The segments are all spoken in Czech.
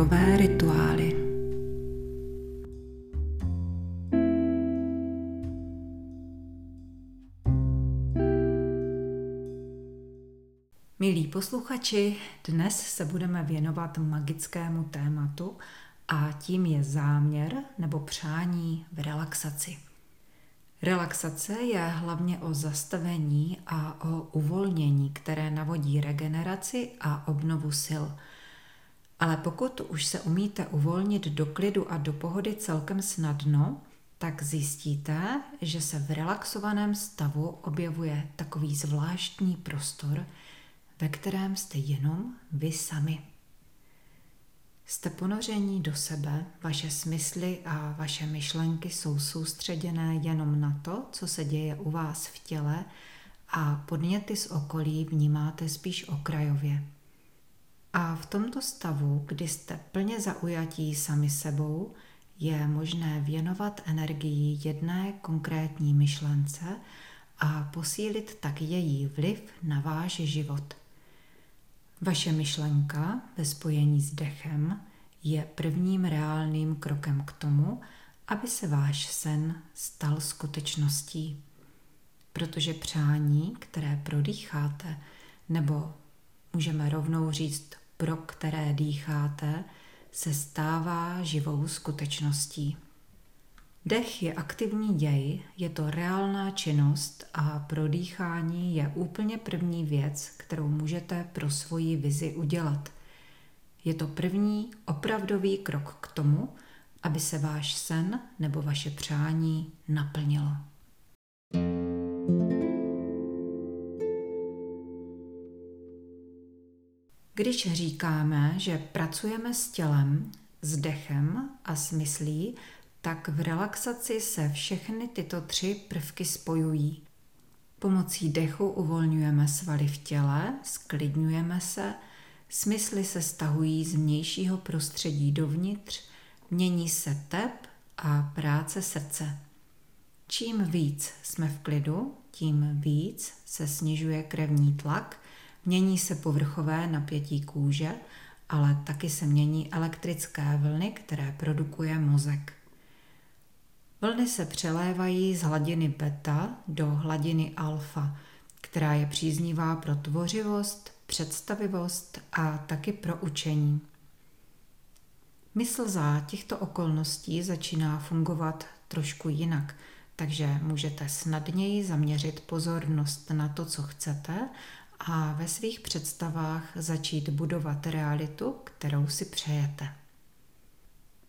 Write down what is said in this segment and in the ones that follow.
dechové rituály. Milí posluchači, dnes se budeme věnovat magickému tématu a tím je záměr nebo přání v relaxaci. Relaxace je hlavně o zastavení a o uvolnění, které navodí regeneraci a obnovu sil. Ale pokud už se umíte uvolnit do klidu a do pohody celkem snadno, tak zjistíte, že se v relaxovaném stavu objevuje takový zvláštní prostor, ve kterém jste jenom vy sami. Jste ponoření do sebe, vaše smysly a vaše myšlenky jsou soustředěné jenom na to, co se děje u vás v těle a podněty z okolí vnímáte spíš okrajově. A v tomto stavu, kdy jste plně zaujatí sami sebou, je možné věnovat energii jedné konkrétní myšlence a posílit tak její vliv na váš život. Vaše myšlenka ve spojení s dechem je prvním reálným krokem k tomu, aby se váš sen stal skutečností. Protože přání, které prodýcháte, nebo můžeme rovnou říct, pro které dýcháte, se stává živou skutečností. Dech je aktivní děj, je to reálná činnost a prodýchání je úplně první věc, kterou můžete pro svoji vizi udělat. Je to první opravdový krok k tomu, aby se váš sen nebo vaše přání naplnilo. Když říkáme, že pracujeme s tělem, s dechem a s myslí, tak v relaxaci se všechny tyto tři prvky spojují. Pomocí dechu uvolňujeme svaly v těle, sklidňujeme se, smysly se stahují z vnějšího prostředí dovnitř, mění se tep a práce srdce. Čím víc jsme v klidu, tím víc se snižuje krevní tlak, mění se povrchové napětí kůže, ale taky se mění elektrické vlny, které produkuje mozek. Vlny se přelévají z hladiny beta do hladiny alfa, která je příznivá pro tvořivost, představivost a taky pro učení. Mysl za těchto okolností začíná fungovat trošku jinak, takže můžete snadněji zaměřit pozornost na to, co chcete a ve svých představách začít budovat realitu, kterou si přejete.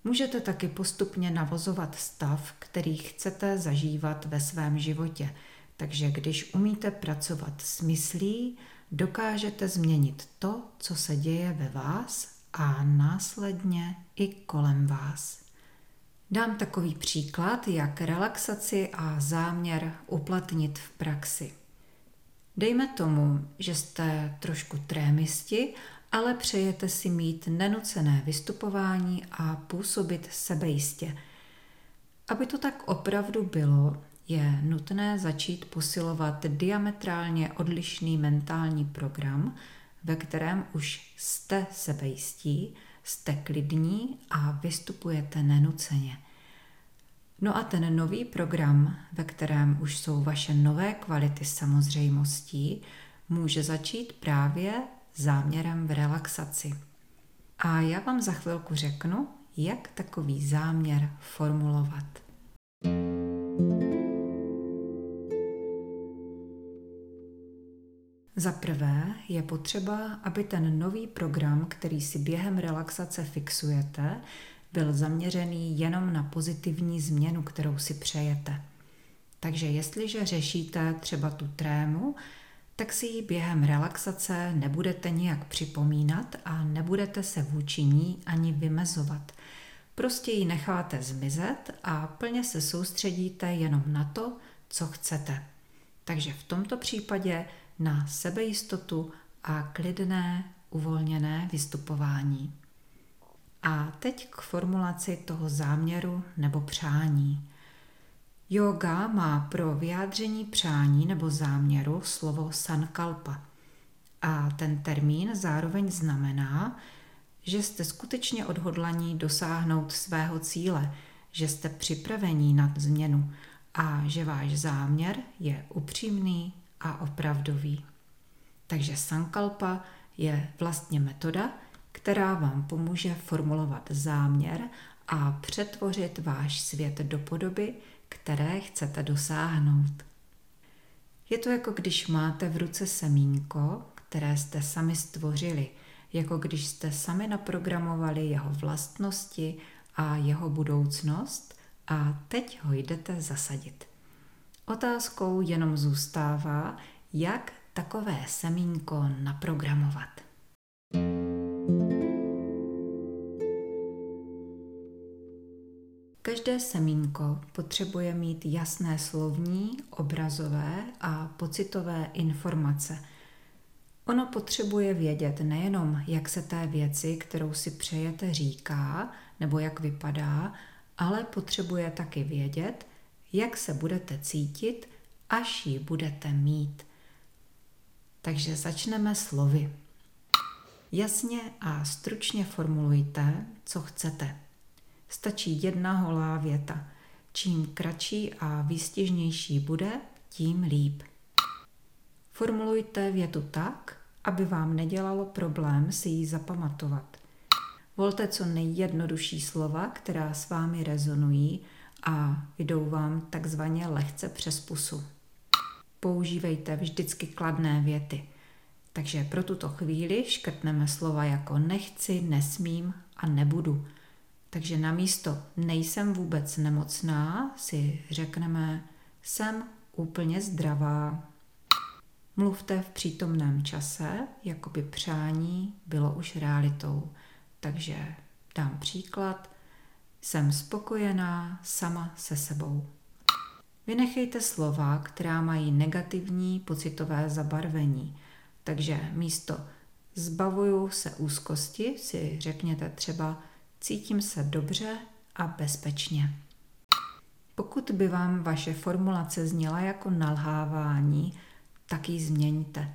Můžete taky postupně navozovat stav, který chcete zažívat ve svém životě, takže když umíte pracovat s myslí, dokážete změnit to, co se děje ve vás a následně i kolem vás. Dám takový příklad, jak relaxaci a záměr uplatnit v praxi. Dejme tomu, že jste trošku trémisti ale přejete si mít nenucené vystupování a působit sebejistě. Aby to tak opravdu bylo, je nutné začít posilovat diametrálně odlišný mentální program, ve kterém už jste sebejistí, jste klidní a vystupujete nenuceně. No a ten nový program, ve kterém už jsou vaše nové kvality samozřejmostí, může začít právě záměrem v relaxaci. A já vám za chvilku řeknu, jak takový záměr formulovat. Za prvé je potřeba, aby ten nový program, který si během relaxace fixujete, byl zaměřený jenom na pozitivní změnu, kterou si přejete. Takže jestliže řešíte třeba tu trému, tak si ji během relaxace nebudete nijak připomínat a nebudete se vůči ní ani vymezovat. Prostě ji necháte zmizet a plně se soustředíte jenom na to, co chcete. Takže v tomto případě na sebejistotu a klidné, uvolněné vystupování. A teď k formulaci toho záměru nebo přání. Yoga má pro vyjádření přání nebo záměru slovo sankalpa. A ten termín zároveň znamená, že jste skutečně odhodlaní dosáhnout svého cíle, že jste připravení na změnu a že váš záměr je upřímný a opravdový. Takže sankalpa je vlastně metoda, která vám pomůže formulovat záměr a přetvořit váš svět do podoby, které chcete dosáhnout. Je to jako když máte v ruce semínko, které jste sami stvořili, jako když jste sami naprogramovali jeho vlastnosti a jeho budoucnost a teď ho jdete zasadit. Otázkou jenom zůstává, jak takové semínko naprogramovat. Každé semínko potřebuje mít jasné slovní, obrazové a pocitové informace. Ono potřebuje vědět nejenom, jak se té věci, kterou si přejete, říká nebo jak vypadá, ale potřebuje taky vědět, jak se budete cítit, až ji budete mít. Takže začneme slovy. Jasně a stručně formulujte, co chcete. Stačí jedna holá věta. Čím kratší a výstižnější bude, tím líp. Formulujte větu tak, aby vám nedělalo problém si ji zapamatovat. Volte co nejjednodušší slova, která s vámi rezonují a jdou vám takzvaně lehce přes pusu. Používejte vždycky kladné věty. Takže pro tuto chvíli škrtneme slova jako nechci, nesmím a nebudu – takže na místo nejsem vůbec nemocná si řekneme jsem úplně zdravá. Mluvte v přítomném čase, jako by přání bylo už realitou. Takže dám příklad. Jsem spokojená sama se sebou. Vynechejte slova, která mají negativní pocitové zabarvení. Takže místo zbavuju se úzkosti si řekněte třeba Cítím se dobře a bezpečně. Pokud by vám vaše formulace zněla jako nalhávání, tak ji změňte.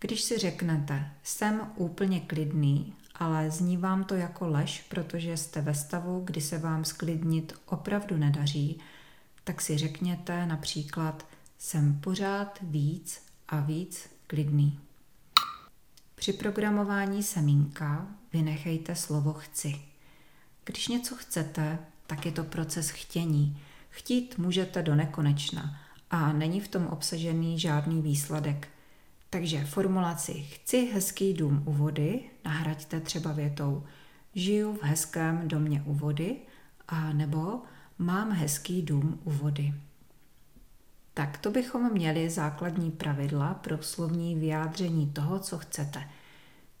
Když si řeknete, jsem úplně klidný, ale zní vám to jako lež, protože jste ve stavu, kdy se vám sklidnit opravdu nedaří, tak si řekněte například, jsem pořád víc a víc klidný. Při programování semínka vynechejte slovo chci. Když něco chcete, tak je to proces chtění. Chtít můžete do nekonečna a není v tom obsažený žádný výsledek. Takže formulaci chci hezký dům u vody nahraďte třeba větou žiju v hezkém domě u vody a nebo mám hezký dům u vody. Tak to bychom měli základní pravidla pro slovní vyjádření toho, co chcete –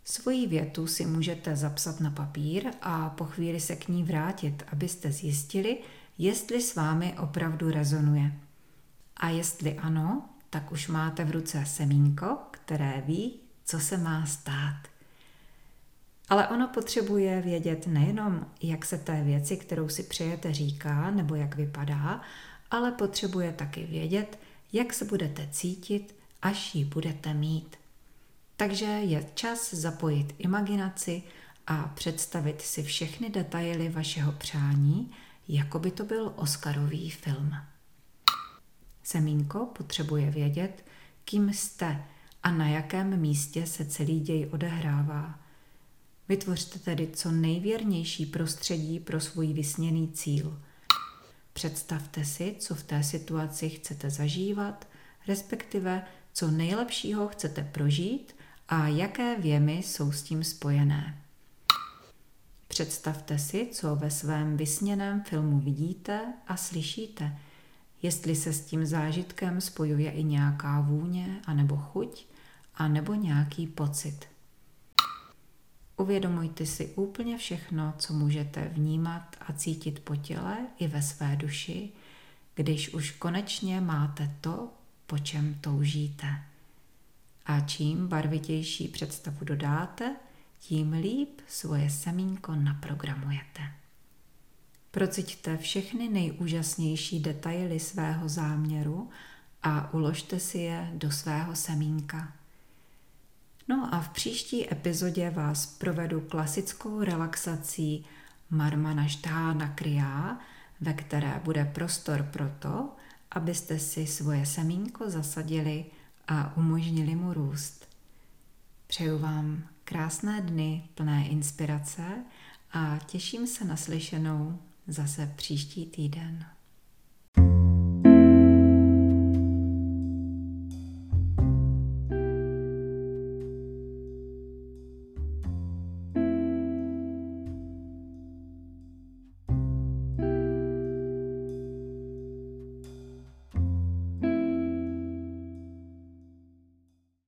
Svoji větu si můžete zapsat na papír a po chvíli se k ní vrátit, abyste zjistili, jestli s vámi opravdu rezonuje. A jestli ano, tak už máte v ruce semínko, které ví, co se má stát. Ale ono potřebuje vědět nejenom, jak se té věci, kterou si přejete, říká nebo jak vypadá, ale potřebuje taky vědět, jak se budete cítit, až ji budete mít. Takže je čas zapojit imaginaci a představit si všechny detaily vašeho přání, jako by to byl Oscarový film. Semínko potřebuje vědět, kým jste a na jakém místě se celý děj odehrává. Vytvořte tedy co nejvěrnější prostředí pro svůj vysněný cíl. Představte si, co v té situaci chcete zažívat, respektive co nejlepšího chcete prožít a jaké věmy jsou s tím spojené. Představte si, co ve svém vysněném filmu vidíte a slyšíte, jestli se s tím zážitkem spojuje i nějaká vůně, anebo chuť, a nebo nějaký pocit. Uvědomujte si úplně všechno, co můžete vnímat a cítit po těle i ve své duši, když už konečně máte to, po čem toužíte. A čím barvitější představu dodáte, tím líp svoje semínko naprogramujete. Prociťte všechny nejúžasnější detaily svého záměru a uložte si je do svého semínka. No a v příští epizodě vás provedu klasickou relaxací Marmanashtána Kriya, ve které bude prostor pro to, abyste si svoje semínko zasadili a umožnili mu růst. Přeju vám krásné dny plné inspirace a těším se na slyšenou zase příští týden.